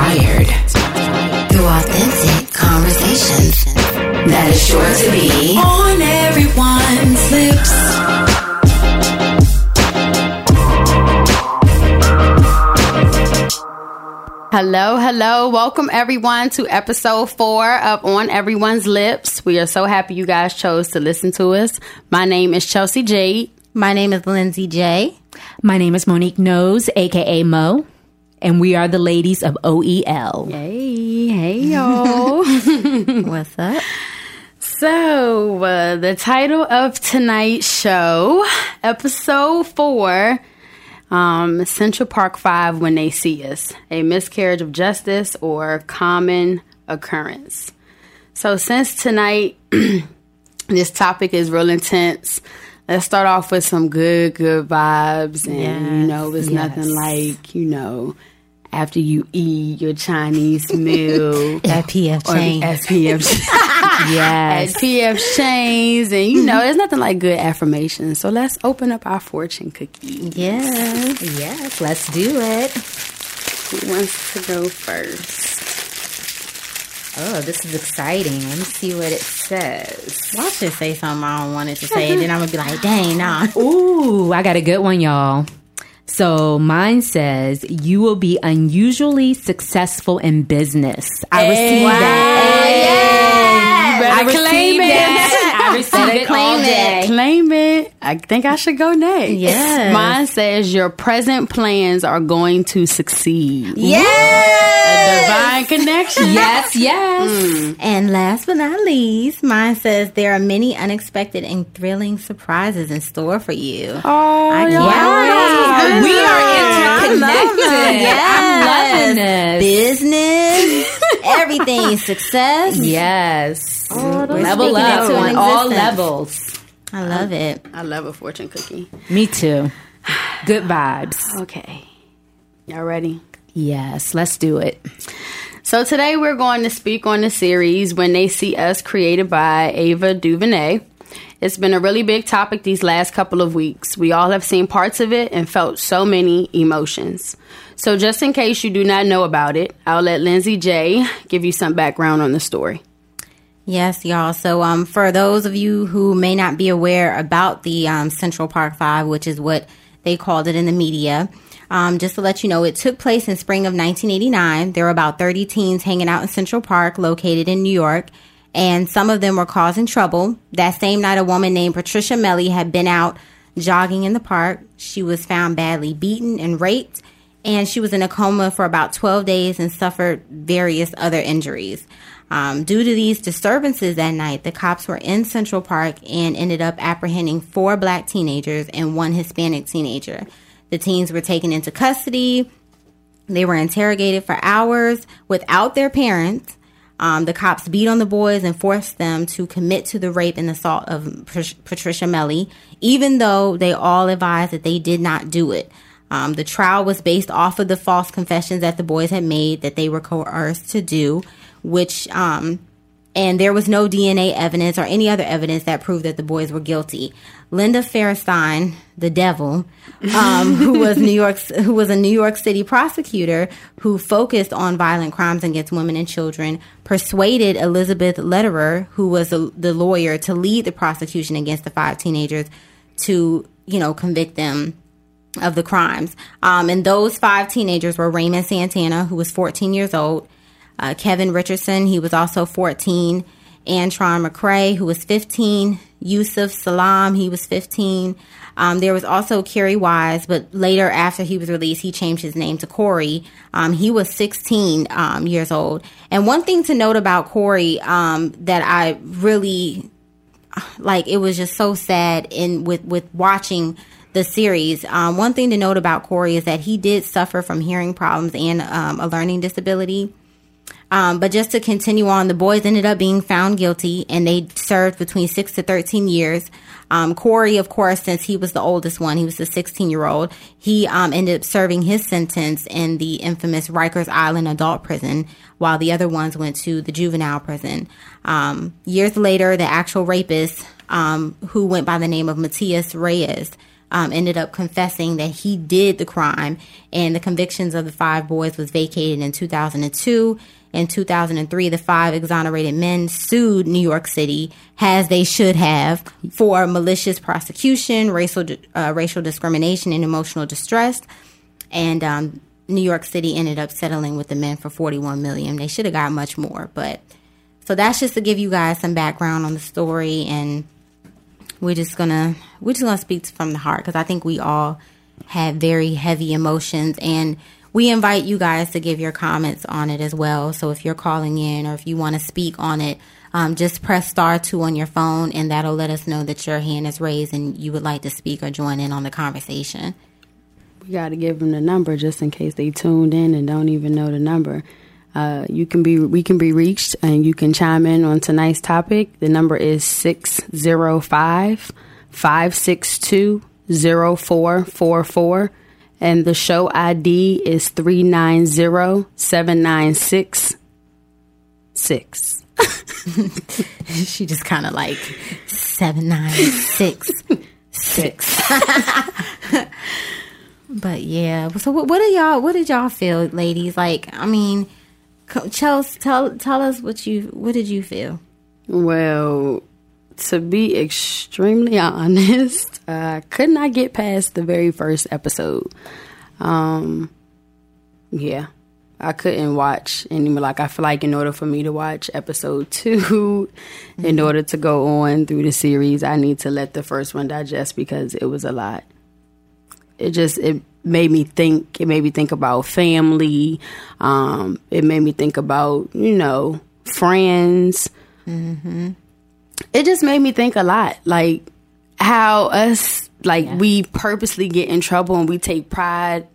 inspired through authentic conversations that is sure to be on everyone's lips. Hello, hello. Welcome everyone to episode four of On Everyone's Lips. We are so happy you guys chose to listen to us. My name is Chelsea Jade. My name is Lindsay J. My name is Monique Nose, aka Mo, and we are the ladies of OEL. Hey, hey, y'all. What's up? so, uh, the title of tonight's show, episode four, um, Central Park Five When They See Us, a miscarriage of justice or common occurrence. So, since tonight, this topic is real intense. Let's start off with some good, good vibes. And, you know, it's nothing like, you know, after you eat your Chinese meal. That PF or chain. SPF. Yes. At PF Chang's. And, you know, there's nothing like good affirmation. So let's open up our fortune cookie. Yes. Yes, let's do it. Who wants to go first? Oh, this is exciting. Let me see what it says. Watch it say something I don't want it to say, and then I'm gonna be like, dang, nah. Ooh, I got a good one, y'all. So mine says, You will be unusually successful in business. I received that. Better I claim it. that. I received it claim all it. Claim it. I think I should go next. Yes. Mine says your present plans are going to succeed. Yes. A Divine connection. Yes, yes. Mm. And last but not least, mine says there are many unexpected and thrilling surprises in store for you. Oh, I y'all can't know wait. We are I love interconnected. them. I'm loving this. Business, everything, success. Yes. Oh, we're Level up on all levels. I love it. I love a fortune cookie. Me too. Good vibes. Okay. Y'all ready? Yes, let's do it. So today we're going to speak on the series When They See Us created by Ava DuVernay. It's been a really big topic these last couple of weeks. We all have seen parts of it and felt so many emotions. So just in case you do not know about it, I'll let Lindsay J give you some background on the story. Yes, y'all. So, um, for those of you who may not be aware about the um, Central Park Five, which is what they called it in the media, um, just to let you know, it took place in spring of 1989. There were about 30 teens hanging out in Central Park, located in New York, and some of them were causing trouble. That same night, a woman named Patricia Meili had been out jogging in the park. She was found badly beaten and raped, and she was in a coma for about 12 days and suffered various other injuries. Um, due to these disturbances that night, the cops were in Central Park and ended up apprehending four black teenagers and one Hispanic teenager. The teens were taken into custody. They were interrogated for hours without their parents. Um, the cops beat on the boys and forced them to commit to the rape and assault of Patricia Meili, even though they all advised that they did not do it. Um, the trial was based off of the false confessions that the boys had made that they were coerced to do, which um, and there was no DNA evidence or any other evidence that proved that the boys were guilty. Linda Fairstein, the devil, um, who was New York's who was a New York City prosecutor who focused on violent crimes against women and children, persuaded Elizabeth Lederer, who was the the lawyer, to lead the prosecution against the five teenagers to you know convict them of the crimes. Um, and those five teenagers were Raymond Santana, who was 14 years old, uh, Kevin Richardson, he was also 14, Antron McCray, who was 15, Yusef Salaam, he was 15. Um, there was also Kharey Wise, but later after he was released, he changed his name to Korey. Um, he was 16 um, years old. And one thing to note about Korey um, that I really like it was just so sad in with with watching the series. Um, one thing to note about Korey is that he did suffer from hearing problems and um, a learning disability. Um, but just to continue on, the boys ended up being found guilty and they served between six to 13 years. Um, Korey, of course, since he was the oldest one, he was the 16 year old, he um, ended up serving his sentence in the infamous Rikers Island adult prison, while the other ones went to the juvenile prison. Um, years later, the actual rapist, um, who went by the name of Matias Reyes, um, ended up confessing that he did the crime, and the convictions of the five boys was vacated in 2002. In 2003, the five exonerated men sued New York City, as they should have, for malicious prosecution, racial uh, racial discrimination, and emotional distress. And um, New York City ended up settling with the men for 41 million. They should have got much more, but so that's just to give you guys some background on the story, and we're just gonna we're just gonna speak from the heart because I think we all have very heavy emotions and we invite you guys to give your comments on it as well. So if you're calling in or if you want to speak on it, um, just press star two on your phone and that'll let us know that your hand is raised and you would like to speak or join in on the conversation. We got to give them the number just in case they tuned in and don't even know the number. Uh, you can be we can be reached and you can chime in on tonight's topic. The number is 605 562 0444 and the show ID is 390796 she just kind of like seven, nine, six, six. but yeah, so what, what do y'all what did y'all feel, ladies? Like, I mean, Chelsea, tell tell us what you what did you feel? Well, to be extremely honest, I could not get past the very first episode. Um, yeah, I couldn't watch anymore. Like I feel like in order for me to watch episode 2 mm-hmm. in order to go on through the series, I need to let the first one digest because it was a lot. It just it made me think. It made me think about family. Um, it made me think about you know friends. Mm-hmm. It just made me think a lot, like how us like yeah. we purposely get in trouble and we take pride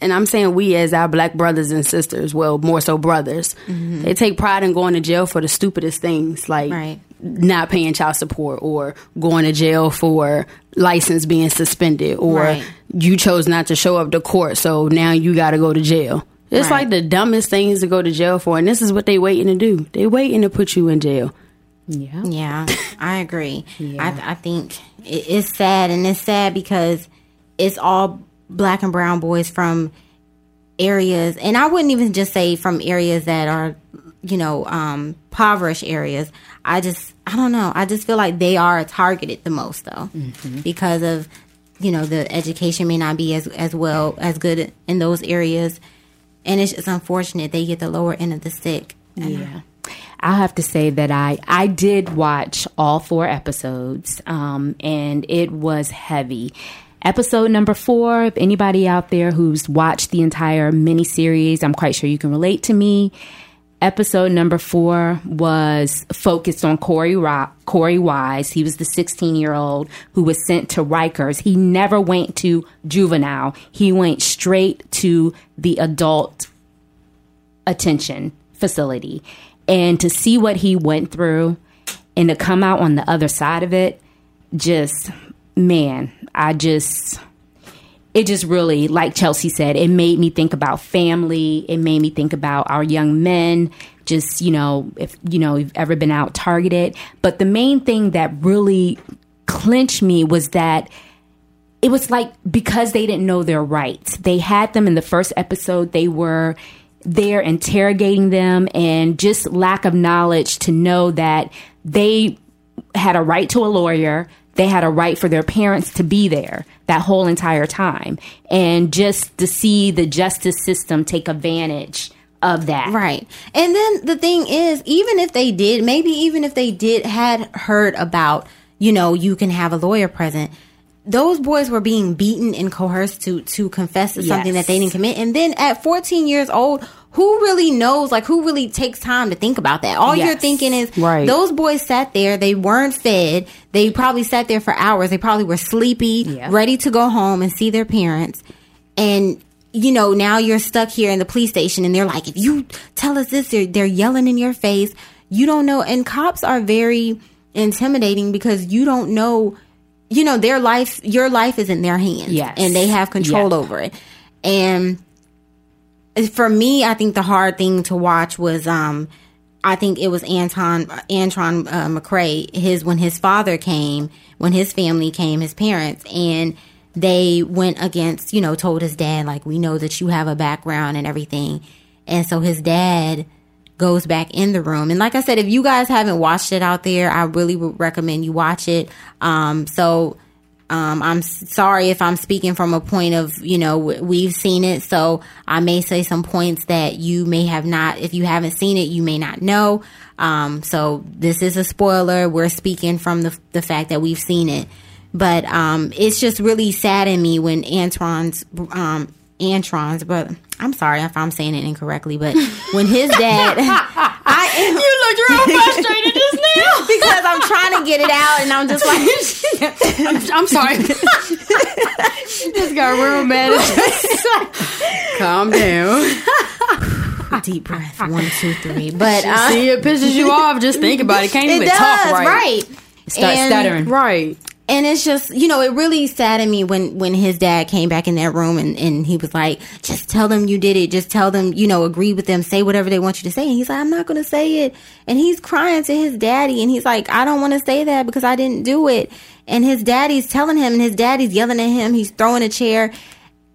and I'm saying we as our black brothers and sisters, well, more so brothers, mm-hmm. they take pride in going to jail for the stupidest things, like right. not paying child support or going to jail for license being suspended or right. you chose not to show up to court, so now you got to go to jail. It's right. like the dumbest things to go to jail for, and this is what they waiting to do. They waiting to put you in jail. Yeah, yeah, I agree. Yeah. I, I think it's sad, and it's sad because it's all black and brown boys from areas, and I wouldn't even just say from areas that are, you know, um, impoverished areas. I just, I don't know. I just feel like they are targeted the most, though, mm-hmm. because of, you know, the education may not be as as well as good in those areas, and it's just unfortunate they get the lower end of the stick. Yeah. I have to say that I I did watch all four episodes, um, and it was heavy episode number four. If anybody out there who's watched the entire miniseries, I'm quite sure you can relate to me. Episode number four was focused on Korey Rock, Korey Wise. He was the 16 year old who was sent to Rikers. He never went to juvenile. He went straight to the adult attention facility. And to see what he went through and to come out on the other side of it, just man, I just it just really, like Chelsea said, it made me think about family. It made me think about our young men. Just you know, if you know you've ever been out targeted. But the main thing that really clinched me was that it was like because they didn't know their rights. They had them in the first episode. They were there interrogating them, and just lack of knowledge to know that they had a right to a lawyer they had a right for their parents to be there that whole entire time. And just to see the justice system take advantage of that. Right. And then the thing is, even if they did, maybe even if they did had heard about, you know, you can have a lawyer present, those boys were being beaten and coerced to to confess to something yes. that they didn't commit. And then at 14 years old, who really knows like who really takes time to think about that all yes. you're thinking is right. those boys sat there they weren't fed they probably sat there for hours they probably were sleepy yeah. ready to go home and see their parents and you know now you're stuck here in the police station and they're like if you tell us this they're, they're yelling in your face you don't know and cops are very intimidating because you don't know you know their life your life is in their hands yes. and they have control yeah. over it and for me, I think the hard thing to watch was um, I think it was Anton Antron uh, McCray. His when his father came, when his family came, his parents, and they went against, you know, told his dad, like, we know that you have a background and everything. And so his dad goes back in the room. And like I said, if you guys haven't watched it out there, I really would recommend you watch it. Um, so, um, I'm sorry if I'm speaking from a point of, you know, we've seen it. So I may say some points that you may have not, if you haven't seen it, you may not know. Um, so this is a spoiler. We're speaking from the, the fact that we've seen it. But um, it's just really sad in me when Antron's um, Antron's, but I'm sorry if I'm saying it incorrectly, but when his dad, I am, you looked real frustrated just now because I'm trying to get it out, and I'm just like, I'm, I'm sorry, she just got real mad. Calm down. Deep breath, one, two, three. But uh, see, it pisses you off. Just think about it. Can't it even does, talk right. Right. Start And- stuttering. Right. And it's just you know it really saddened me when when his dad came back in that room and and he was like just tell them you did it. Just tell them you know agree with them. Say whatever they want you to say. And he's like i'm not gonna say it. And he's crying to his daddy and he's like i don't want to say that because i didn't do it. And his daddy's telling him and his daddy's yelling at him. He's throwing a chair.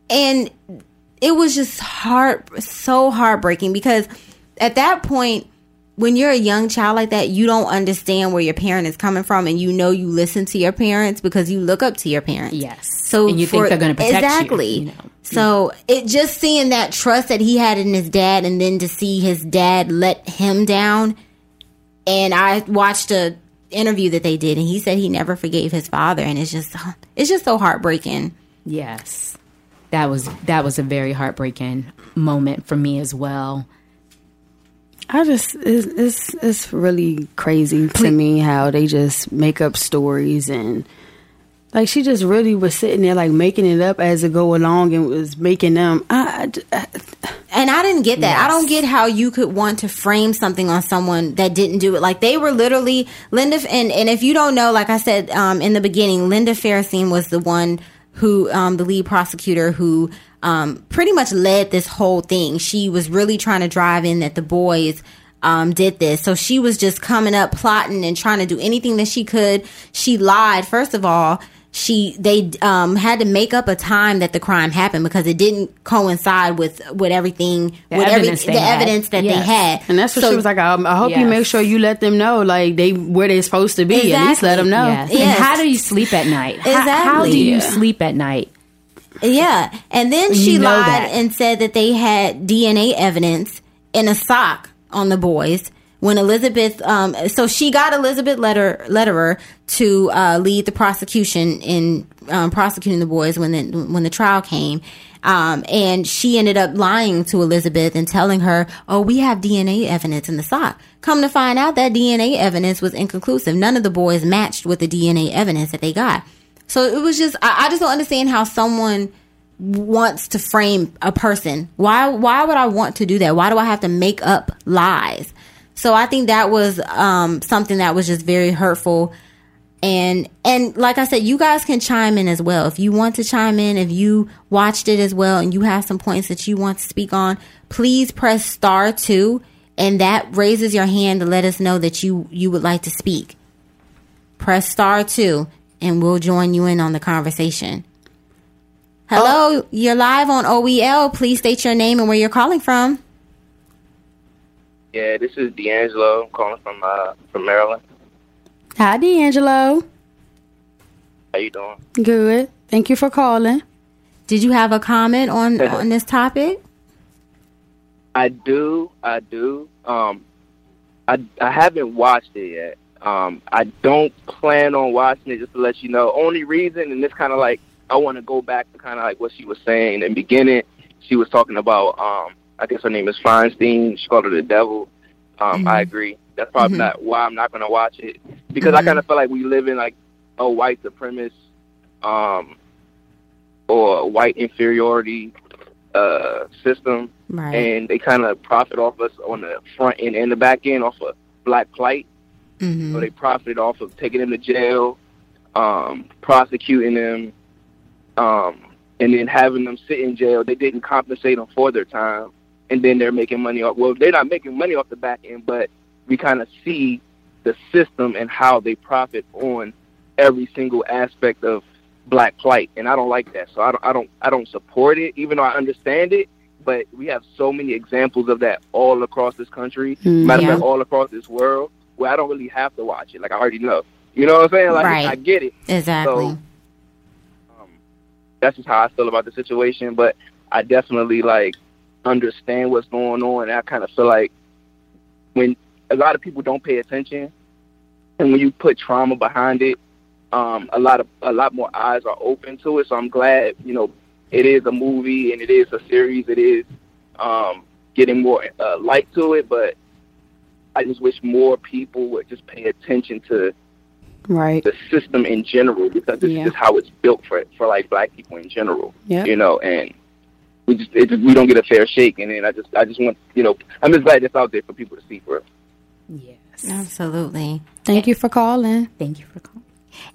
And it was just heart so heartbreaking because at that point when you're a young child like that you don't understand where your parent is coming from and you know you listen to your parents because you look up to your parents Yes. so And you think they're gonna protect you, exactly you know. so it just seeing that trust that he had in his dad and then to see his dad let him down and i watched a interview that they did and he said he never forgave his father and it's just it's just so heartbreaking Yes. That was that was a very heartbreaking moment for me as well. I just it's it's, it's really crazy to me how they just make up stories and like she just really was sitting there like making it up as it go along and was making them. I, I, And I didn't get that. I don't get how you could want to frame something on someone that didn't do it. Like they were literally Linda, and and if you don't know, like I said um, in the beginning, Linda Fairstein was the one who, um, the lead prosecutor, who um, pretty much led this whole thing. She was really trying to drive in that the boys. Um, did this. So she was just coming up, plotting and trying to do anything that she could. She lied. First of all, she they um, had to make up a time that the crime happened because it didn't coincide with with everything The with evidence they the had. evidence that Yes. they had. and that's what So- she was like. I, I hope you make sure you let them know like they where they're supposed to be. At least let them know. Yes. Yes. And how do you sleep at night? How- How, do you Yeah. sleep at night? Yeah, and then You she know lied that. and said that they had DNA evidence in a sock on the boys. When Elizabeth, um, so she got Elizabeth Letter, Letterer to uh, lead the prosecution in um, prosecuting the boys when the when the trial came, um, and she ended up lying to Elizabeth and telling her, "Oh, we have DNA evidence in the sock." Come to find out, that DNA evidence was inconclusive. None of the boys matched with the DNA evidence that they got. So it was just I, I just don't understand how someone wants to frame a person. Why why would I want to do that? Why do I have to make up lies? So I think that was um, something that was just very hurtful. And and like I said, you guys can chime in as well. If you want to chime in, if you watched it as well and you have some points that you want to speak on, please press star two and that raises your hand to let us know that you you would like to speak. Press star two and we'll join you in on the conversation. Hello, you're live on OEL. Please state your name and where you're calling from. Yeah, this is D'Angelo. I'm calling from uh from Maryland. Hi, D'Angelo. How you doing? Good. Thank you for calling. Did you have a comment on on this topic? I do, I do. Um, I I haven't watched it yet. Um, I don't plan on watching it. Just to let you know, only reason, and it's kind of like I want to go back to kind of like what she was saying in the beginning. She was talking about, um, I guess her name is Feinstein. She called her the devil. Um, I agree. That's probably Mhm. not why I'm not going to watch it because I Mhm. kind of feel like we live in like a white supremacist um, or white inferiority uh, system Right. and they kind of profit off us on the front end and the back end off of black plight. hmm So they profited off of taking them to jail, um, prosecuting them, um, and then having them sit in jail. They didn't compensate them for their time, and then they're making money off. Well, they're not making money off the back end, but we kind of see the system and how they profit on every single aspect of black plight, and I don't like that. So I don't I don't I don't support it, even though I understand it. But we have so many examples of that all across this country, Mm, matter of yeah. fact, all across this world, where I don't really have to watch it. Like I already know. You know what I'm saying? Like Right. I get it. Exactly. So- um, that's just how I feel about the situation. But I definitely like understand what's going on, and I kind of feel like when a lot of people don't pay attention, and when you put trauma behind it, um, a lot of a lot more eyes are open to it. So I'm glad, you know, it is a movie and it is a series. It is um, getting more uh, light to it, but I just wish more people would just pay attention to Right. the system in general because this Yeah. just how it's built for for like black people in general. Yeah. You know, and we just, it just we don't get a fair shake, and then I just I just want you know I'm just glad it's out there for people to see for. Us. Yes. Absolutely. Thank you for calling. Thank you for calling.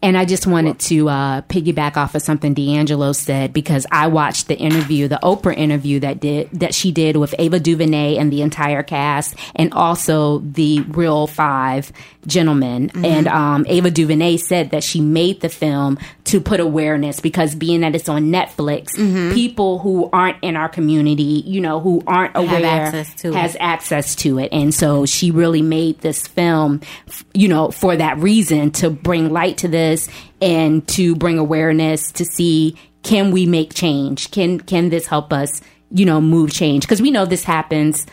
And I just wanted to uh, piggyback off of something D'Angelo said because I watched the interview, the Oprah interview that did that she did with Ava DuVernay and the entire cast, and also the Real Five gentlemen. And um, Ava DuVernay said that she made the film to put awareness because being that it's on Netflix, mm-hmm. people who aren't in our community, you know, who aren't aware, access to it. has access to it. And so she really made this film, you know, for that reason to bring light to this and to bring awareness to see can we make change? Can can this help us, you know, move change? Because we know this happens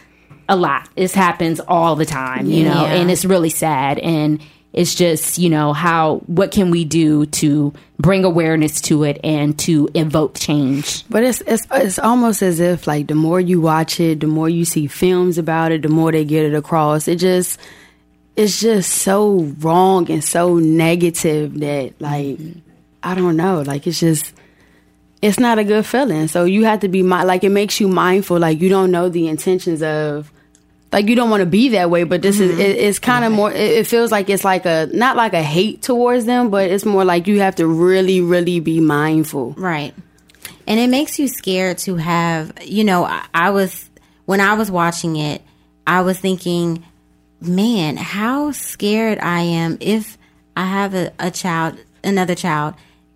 a lot. This happens all the time, you know, Yeah. and it's really sad and it's just, you know, how what can we do to bring awareness to it and to evoke change? But it's it's it's almost as if like the more you watch it, the more you see films about it, the more they get it across. It just it's just so wrong and so negative that like I don't know, like it's just it's not a good feeling. So you have to be like it makes you mindful. Like you don't know the intentions of like you don't want to be that way. But this is mm-hmm. it, it's kind of more. It, it feels like it's like a not like a hate towards them, but it's more like you have to really, really be mindful. Right. And it makes you scared to have, you know, I, I was, when I was watching it, I was thinking, man, how scared I am if I have a, a child, another child,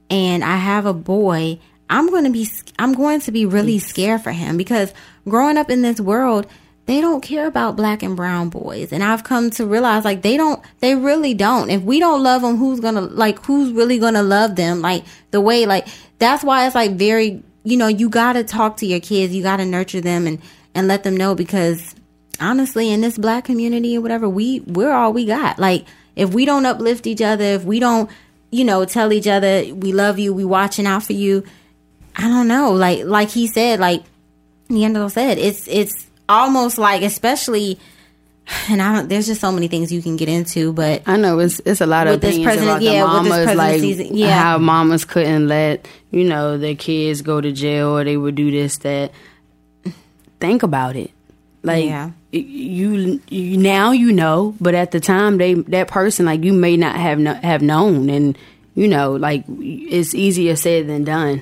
and I have a boy. I'm going to be, I'm going to be really scared for him because growing up in this world, they don't care about black and brown boys. And I've come to realize like they don't, they really don't. If we don't love them, who's gonna, like, who's really gonna love them? Like the way, like, that's why it's like very, you know, you gotta talk to your kids, you gotta nurture them and, and let them know because honestly, in this black community or whatever, we, we're all we got. Like, if we don't uplift each other, if we don't, you know, tell each other we love you, we watching out for you, I don't know. Like, like he said, like, Neanderthal said, it's, it's, almost like especially and I don't there's just so many things you can get into, but I know it's it's a lot of things president- about yeah, the mamas, like yeah. how mamas couldn't let you know their kids go to jail or they would do this that. Think about it, like Yeah. you, you now you know, but at the time they that person like you may not have no, have known, and you know like it's easier said than done.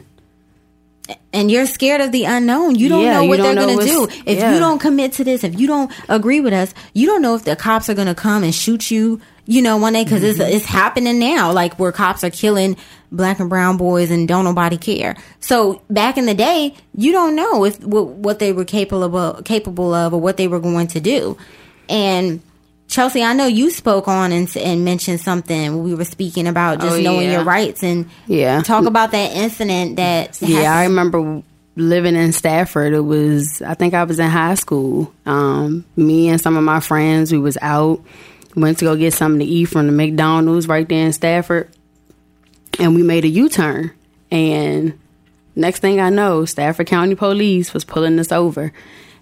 And you're scared of the unknown. You don't Yeah, know what don't they're going to do. If yeah. you don't commit to this, if you don't agree with us, you don't know if the cops are going to come and shoot you. You know, one day because Mm-hmm. it's it's happening now, like where cops are killing black and brown boys and don't nobody care. So back in the day, you don't know if what, what they were capable capable of or what they were going to do. And Chelsea, I know you spoke on and, and mentioned something we were speaking about just Oh, knowing yeah. your rights and Yeah. talk about that incident that Yeah, I remember living in Stafford. It was I think I was in high school. Um, me and some of my friends, we was out, went to go get something to eat from the McDonald's right there in Stafford, and we made a U turn. And next thing I know, Stafford County Police was pulling us over.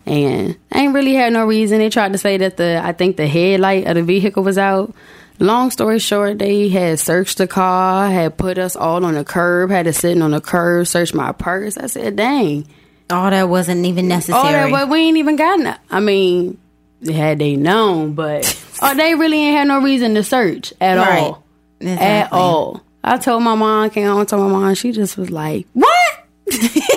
And I ain't really had no reason. They tried to say that the I think the headlight of the vehicle was out. Long story short, they had searched the car, had put us all on the curb, had us sitting on the curb, searched my purse. I said, "Dang, all that wasn't even necessary. all that, but we ain't even got no. I mean, had they known, but oh, they really ain't had no reason to search at Right. all, at all." I told my mom, came home, told my mom, she just was like, "What?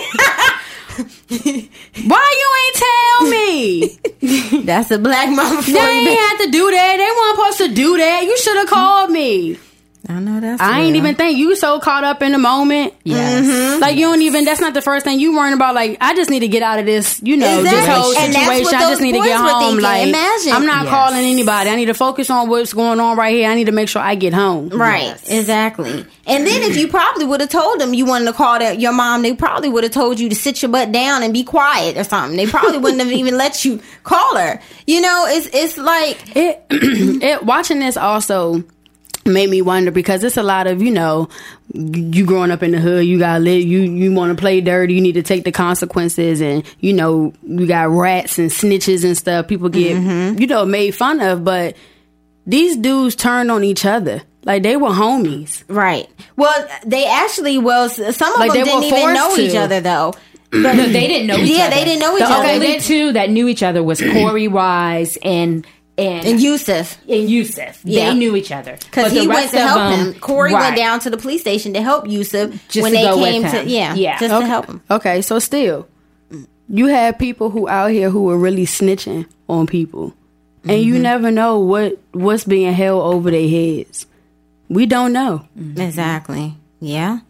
Why you ain't tell me?" That's a black for They ain't had to do that. They weren't supposed to do that. You should have called me. I know that's. I ain't even think you so caught up in the moment. Yes. Mm-hmm. Like you don't even. That's not the first thing you worrying about. Like I just need to get out of this. You know, this Exactly. whole And that's situation. what I just need to get home. Like Imagine. I'm not Yes. calling anybody. I need to focus on what's going on right here. I need to make sure I get home. Right, exactly. And then if you probably would have told them you wanted to call that your mom, they probably would have told you to sit your butt down and be quiet or something. They probably wouldn't have even let you call her. You know, it's it's like It, it watching this also made me wonder because it's a lot of you know you growing up in the hood you gotta live you you want to play dirty you need to take the consequences and you know you got rats and snitches and stuff people get Mm-hmm. you know made fun of but these dudes turned on each other like they were homies right. Well, they actually well, some of Like, them didn't even know to. each other though. No, they didn't know each other. Yeah, other. they didn't know each the other. The only two that knew each other was Korey Wise and and And Yusef. and Yusef. Yeah. They knew each other Because he went to help them- him. Korey right. went down to the police station to help Yusef Just when to they go with came to yeah, Yeah. just to help him. okay so still you have people who out here who are really snitching on people and Mm-hmm. you never know what what's being held over their heads we don't know Exactly. Yeah.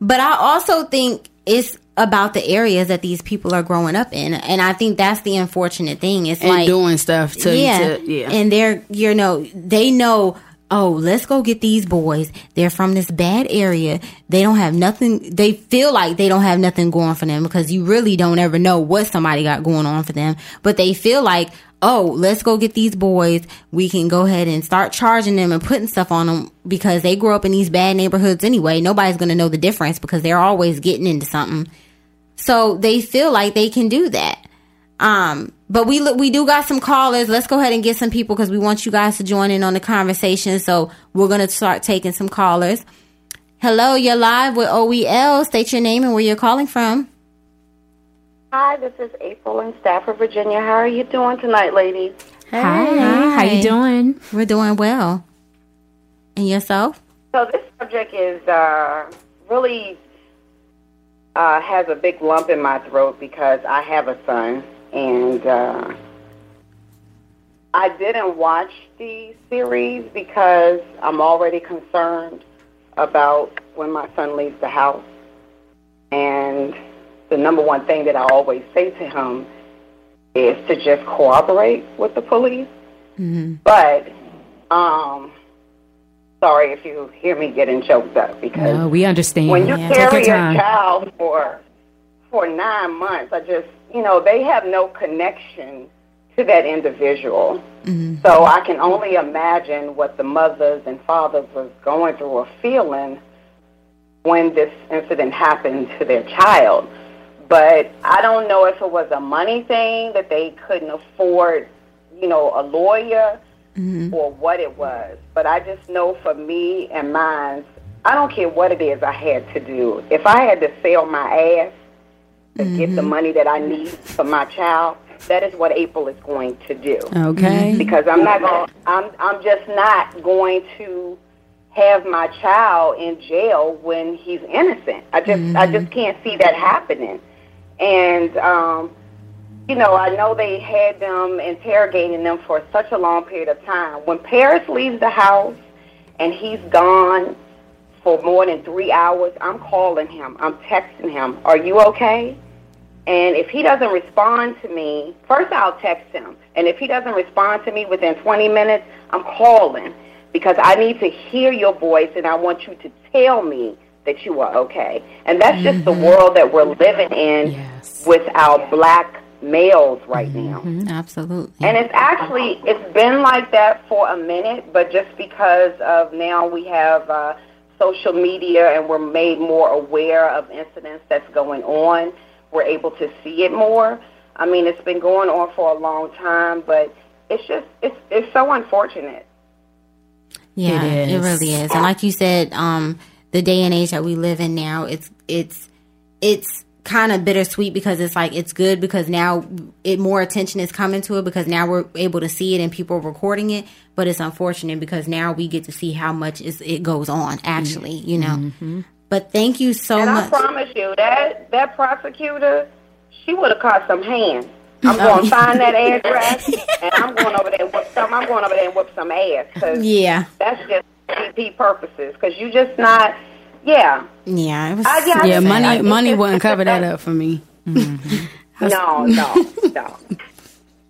But I also think it's about the areas that these people are growing up in. And I think that's the unfortunate thing. It's and like doing stuff to yeah. to yeah. And they're you know, they know Oh, let's go get these boys. They're from this bad area. They don't have nothing. They feel like they don't have nothing going for them because you really don't ever know what somebody got going on for them. But they feel like, oh, let's go get these boys. We can go ahead and start charging them and putting stuff on them because they grew up in these bad neighborhoods anyway. Nobody's going to know the difference because they're always getting into something. So they feel like they can do that. Um, but we look, we do got some callers. Let's go ahead and get some people because we want you guys to join in on the conversation. So we're gonna start taking some callers. Hello, you're live with OEL. State your name and where you're calling from. Hi, this is April in Stafford, Virginia. How are you doing tonight, ladies? Hi. How Hi. you doing? We're doing well. And yourself? So this subject is uh, really uh, has a big lump in my throat because I have a son, and uh, I didn't watch the series because I'm already concerned about when my son leaves the house. And the number one thing that I always say to him is to just cooperate with the police. But um, sorry if you hear me getting choked up because No, we understand. when you Yeah, carry your child for for nine months, I just you know they have no connection to that individual. So I can only imagine what the mothers and fathers was going through or feeling when this incident happened to their child. But I don't know if it was a money thing that they couldn't afford, you know, a lawyer mm-hmm. or what it was. But I just know for me and mine, I don't care what it is I had to do. If I had to sell my ass to get the mm-hmm. money that I need for my child, that is what April is going to do okay mm-hmm. because I'm not going. I'm I'm just not going to have my child in jail when he's innocent. I just I just can't see that happening. And um, you know, I know they had them interrogating them for such a long period of time. When Paris leaves the house and he's gone for more than three hours, I'm calling him. I'm texting him. Are you okay? And if he doesn't respond to me, first I'll text him. And if he doesn't respond to me within 20 minutes, I'm calling because I need to hear your voice and I want you to tell me that you are okay. And that's just the world that we're living in Yes. with our black males right now. Absolutely. And it's actually it's been like that for a minute, but just because of now we have uh, social media and we're made more aware of incidents that's going on, we're able to see it more. I mean, it's been going on for a long time, but it's just it's it's so unfortunate. Yeah, It it, is. really is. And like you said, um, the day and age that we live in now, it's it's it's kind of bittersweet because it's like it's good because now it more attention is coming to it because now we're able to see it and people are recording it. But it's unfortunate because now we get to see how much is, it goes on actually, you know. Mm-hmm. But thank you so And I much. promise you that that prosecutor, she would have caught some hands. I'm going to find that address, and I'm going over there and whoop some. I'm going over there and whoop some ass because yeah, that's just GP purposes because you just not. Yeah. Yeah, it was. I, yeah, Yeah, money money wouldn't cover that up for me. No, no, no.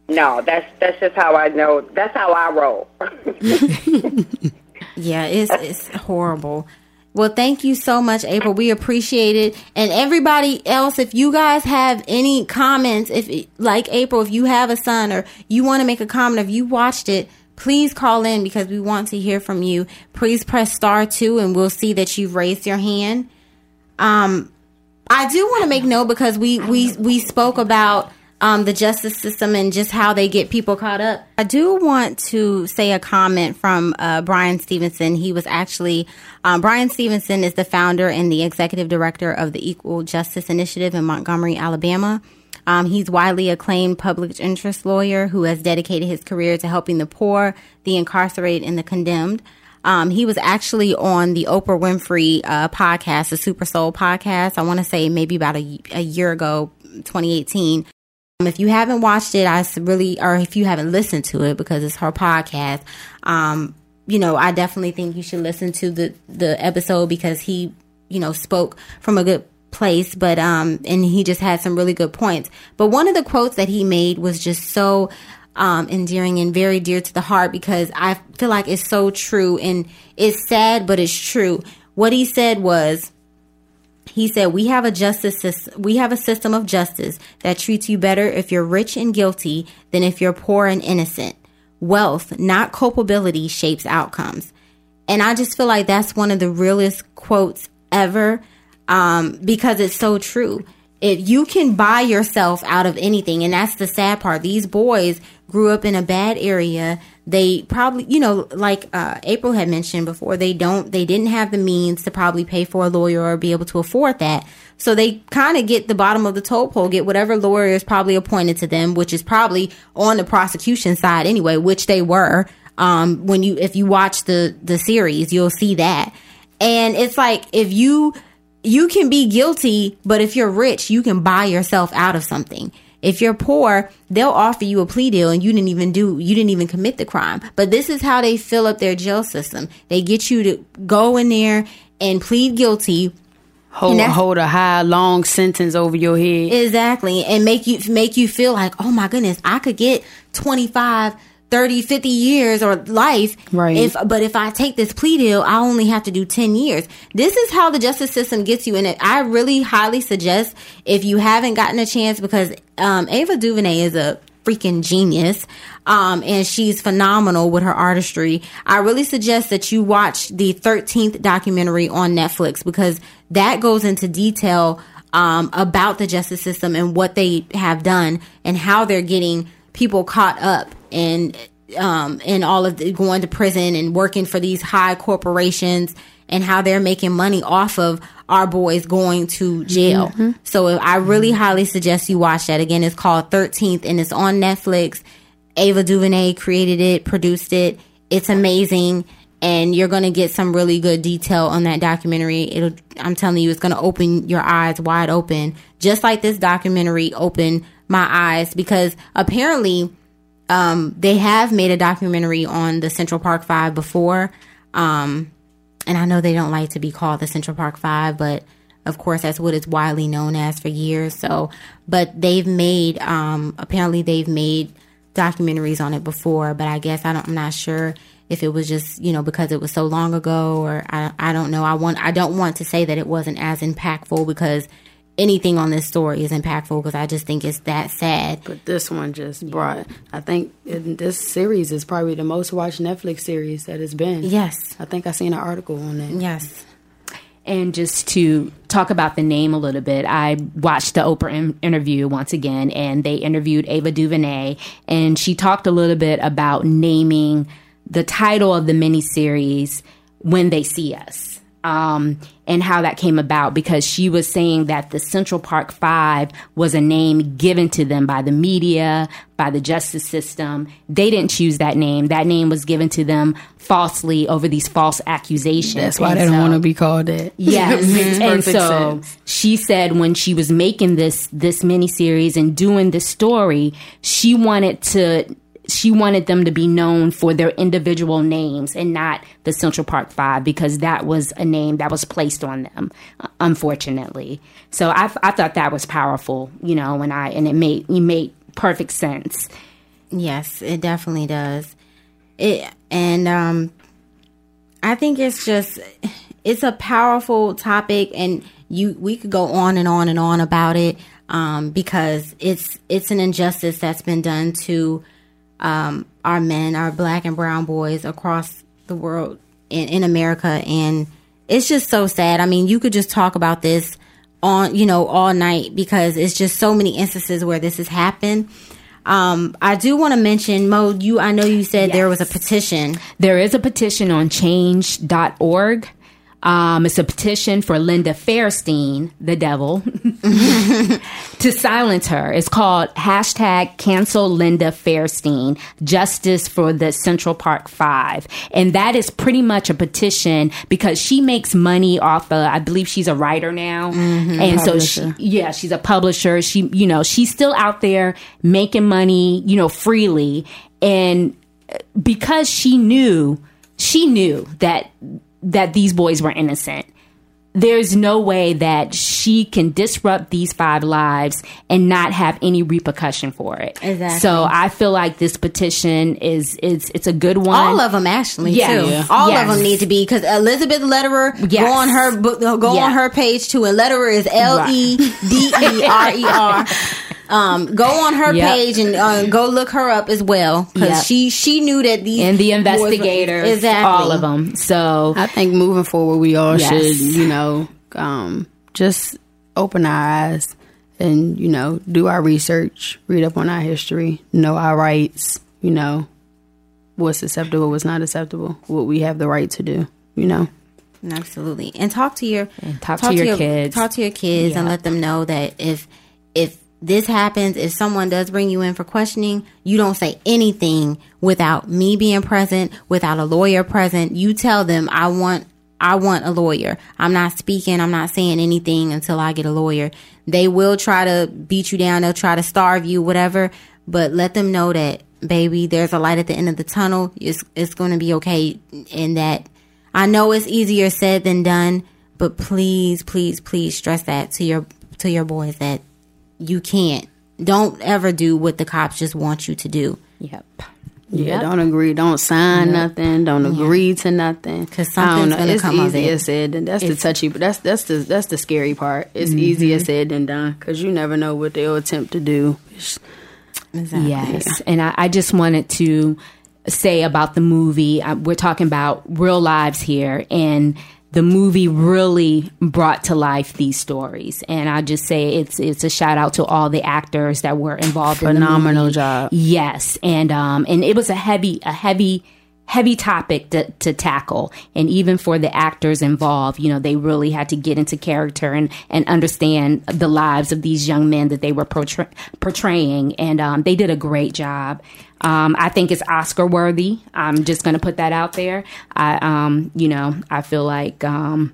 No, that's that's just how I know. That's how I roll. Yeah, it's it's horrible. Well, thank you so much, April. We appreciate it. And everybody else, if you guys have any comments, if like April, if you have a son or you want to make a comment, if you watched it, please call in because we want to hear from you. Please press star two, and we'll see that you've raised your hand. Um, I do want to make note because we we we spoke about um, the justice system and just how they get people caught up. I do want to say a comment from uh, Bryan Stevenson. He was actually um, Bryan Stevenson is the founder and the executive director of the Equal Justice Initiative in Montgomery, Alabama. Um, he's widely acclaimed public interest lawyer who has dedicated his career to helping the poor, the incarcerated, and the condemned. Um, he was actually on the Oprah Winfrey uh, podcast, the Super Soul podcast. I want to say maybe about a, a year ago, 2018. Um, if you haven't watched it, I really, or if you haven't listened to it because it's her podcast, um, you know, I definitely think you should listen to the the episode because he, you know, spoke from a good place, but um, and he just had some really good points. But one of the quotes that he made was just so um, endearing and very dear to the heart because I feel like it's so true and it's sad, but it's true. What he said was, he said, "We have a justice system. We have a system of justice that treats you better if you're rich and guilty than if you're poor and innocent. Wealth, not culpability, shapes outcomes." And I just feel like that's one of the realest quotes ever, um, because it's so true. If you can buy yourself out of anything, and that's the sad part. These boys grew up in a bad area. They probably, you know, like uh, April had mentioned before, they don't, they didn't have the means to probably pay for a lawyer or be able to afford that. So they kind of get the bottom of the toll pole, get whatever lawyer is probably appointed to them, which is probably on the prosecution side anyway, which they were. Um, when you, if you watch the the series, you'll see that. And it's like if you you can be guilty, but if you're rich, you can buy yourself out of something. If you're poor, they'll offer you a plea deal and you didn't even do, you didn't even commit the crime. But this is how they fill up their jail system. They get you to go in there and plead guilty. Hold And hold a high long sentence over your head. Exactly. And make you, make you feel like, oh my goodness, I could get 25, 30, 50 years or life. Right. If, but if I take this plea deal, I only have to do 10 years. This is how the justice system gets you in it. I really highly suggest if you haven't gotten a chance because, um, Ava DuVernay is a freaking genius. Um, and she's phenomenal with her artistry. I really suggest that you watch the 13th documentary on Netflix because that goes into detail, um, about the justice system and what they have done and how they're getting people caught up and um, and all of the, going to prison and working for these high corporations and how they're making money off of our boys going to jail. So I really highly suggest you watch that. Again, it's called 13th and it's on Netflix. Ava DuVernay created it, produced it. It's amazing. And you're going to get some really good detail on that documentary. It'll, I'm telling you, it's going to open your eyes wide open, just like this documentary opened my eyes because apparently, um, they have made a documentary on the Central Park Five before. Um, and I know they don't like to be called the Central Park Five, but of course that's what it's widely known as for years. So, but they've made, um, apparently they've made documentaries on it before, but I guess I don't, I'm not sure if it was just, you know, because it was so long ago or I, I don't know. I want, I don't want to say that it wasn't as impactful because anything on this story is impactful because I just think it's that sad. But this one just brought. I think in this series is probably the most watched Netflix series that it's been. Yes. I think I seen an article on it. Yes. And just to talk about the name a little bit, I watched the Oprah in- interview once again, and they interviewed Ava DuVernay, and she talked a little bit about naming the title of the miniseries "When They See Us." Um, and how that came about because she was saying that the Central Park Five was a name given to them by the media, by the justice system. They didn't choose that name. That name was given to them falsely over these false accusations. That's why And they don't want to be called that. Yes, and so sense. she said when she was making this this miniseries and doing this story, she wanted to she wanted them to be known for their individual names and not the Central Park Five because that was a name that was placed on them, unfortunately. So I, I thought that was powerful, you know, and I and it made it made perfect sense. Yes, it definitely does. It and um, I think it's just it's a powerful topic, and you we could go on and on and on about it um, because it's it's an injustice that's been done to um, our men, our black and brown boys across the world in, in America, and it's just so sad. I mean, you could just talk about this on you know all night because it's just so many instances where this has happened. Um, I do want to mention, Mo, you, I know you said yes. there was a petition. There is a petition on change.org. Um, it's a petition for Linda Fairstein, the devil, to silence her. It's called hashtag cancel Linda Fairstein, justice for the Central Park Five. And that is pretty much a petition because she makes money off of, I believe she's a writer now. Mm-hmm, and publisher. so she, yeah, she's a publisher. She, you know, she's still out there making money, you know, freely. And because she knew, she knew that that these boys were innocent. There's no way that she can disrupt these five lives and not have any repercussion for it. Exactly. So I feel like this petition is is it's a good one. All of them actually yeah. too. Yeah. All yes. of them need to be because Elizabeth Lederer yes. go on her book go yeah. on her page too and Lederer is L E D E R E R. Um, go on her yep. page and uh, go look her up as well because yep. she she knew that these and the investigators, were, exactly all of them. So I think moving forward, we all yes. should you know um, just open our eyes and you know do our research, read up on our history, know our rights. You know what's acceptable, what's not acceptable, what we have the right to do. You know. Absolutely, and talk to your talk, talk, to, your, your kids. Talk to your kids and let them know that if if this happens, if someone does bring you in for questioning, you don't say anything without me being present, without a lawyer present. You tell them, I want, I want a lawyer. I'm not speaking. I'm not saying anything until I get a lawyer. They will try to beat you down. They'll try to starve you, whatever, but let them know that, baby, there's a light at the end of the tunnel. It's, it's going to be okay. And that I know it's easier said than done, but please, please, please stress that to your, to your boys that you can't. Don't ever do what the cops just want you to do. Yep. Yeah, yep. don't agree. Don't sign yep. nothing. Don't agree to nothing. Because something's gonna it's come of it. It's said, and that's it's, the touchy. But that's that's the that's the scary part. It's mm-hmm. easier said than done because you never know what they'll attempt to do. Exactly. Yes, and I, I just wanted to say about the movie. Uh, we're talking about real lives here, and the movie really brought to life these stories. And I just say it's it's a shout out to all the actors that were involved. Phenomenal in job. Yes, and um and it was a heavy a heavy heavy topic to, to tackle and even for the actors involved you know they really had to get into character and and understand the lives of these young men that they were portray- portraying and um, they did a great job um, I think it's Oscar worthy. I'm just going to put that out there. I, um, you know, I feel like, um,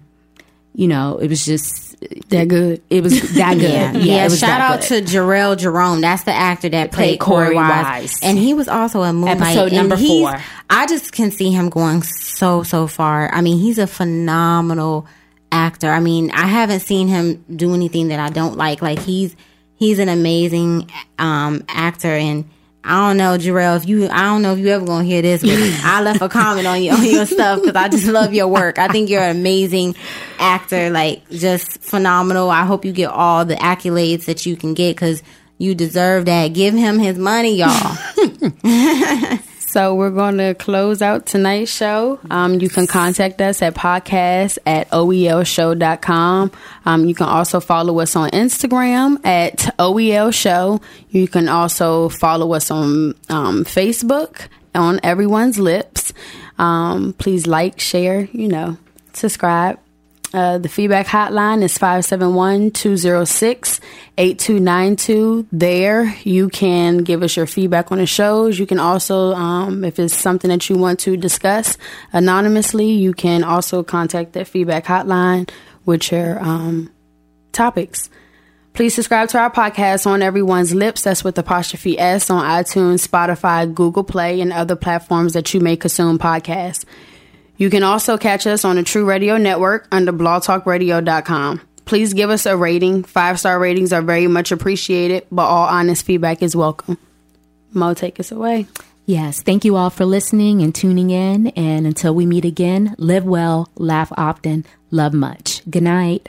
you know, it was just that good. It was that good. yeah, yeah. yeah shout out good. to Jharrel Jerome. That's the actor that played, played Korey Wise. Wise. and he was also a Moonlight. Episode number four. I just can see him going so so far. I mean, he's a phenomenal actor. I mean, I haven't seen him do anything that I don't like. Like he's he's an amazing um, actor and I don't know, Jharrel, if you, I don't know if you ever gonna hear this, but I left a comment on you on your stuff because I just love your work. I think you're an amazing actor, like just phenomenal. I hope you get all the accolades that you can get because you deserve that. Give him his money, y'all. So we're going to close out tonight's show. Um, you can contact us at podcast at oelshow.com. Um, you can also follow us on Instagram at oel show. You can also follow us on um, Facebook on Everyone's Lips. Um, please like, share, you know, subscribe. Uh, the feedback hotline is 571 206 8292. There, you can give us your feedback on the shows. You can also, um, if it's something that you want to discuss anonymously, you can also contact that feedback hotline with your um, topics. Please subscribe to our podcast on Everyone's Lips. That's with apostrophe S on iTunes, Spotify, Google Play, and other platforms that you may consume podcasts. You can also catch us on the True Radio Network under blogtalkradio.com. Please give us a rating. Five star ratings are very much appreciated, but all honest feedback is welcome. Mo, take us away. Yes, thank you all for listening and tuning in. And until we meet again, live well, laugh often, love much. Good night.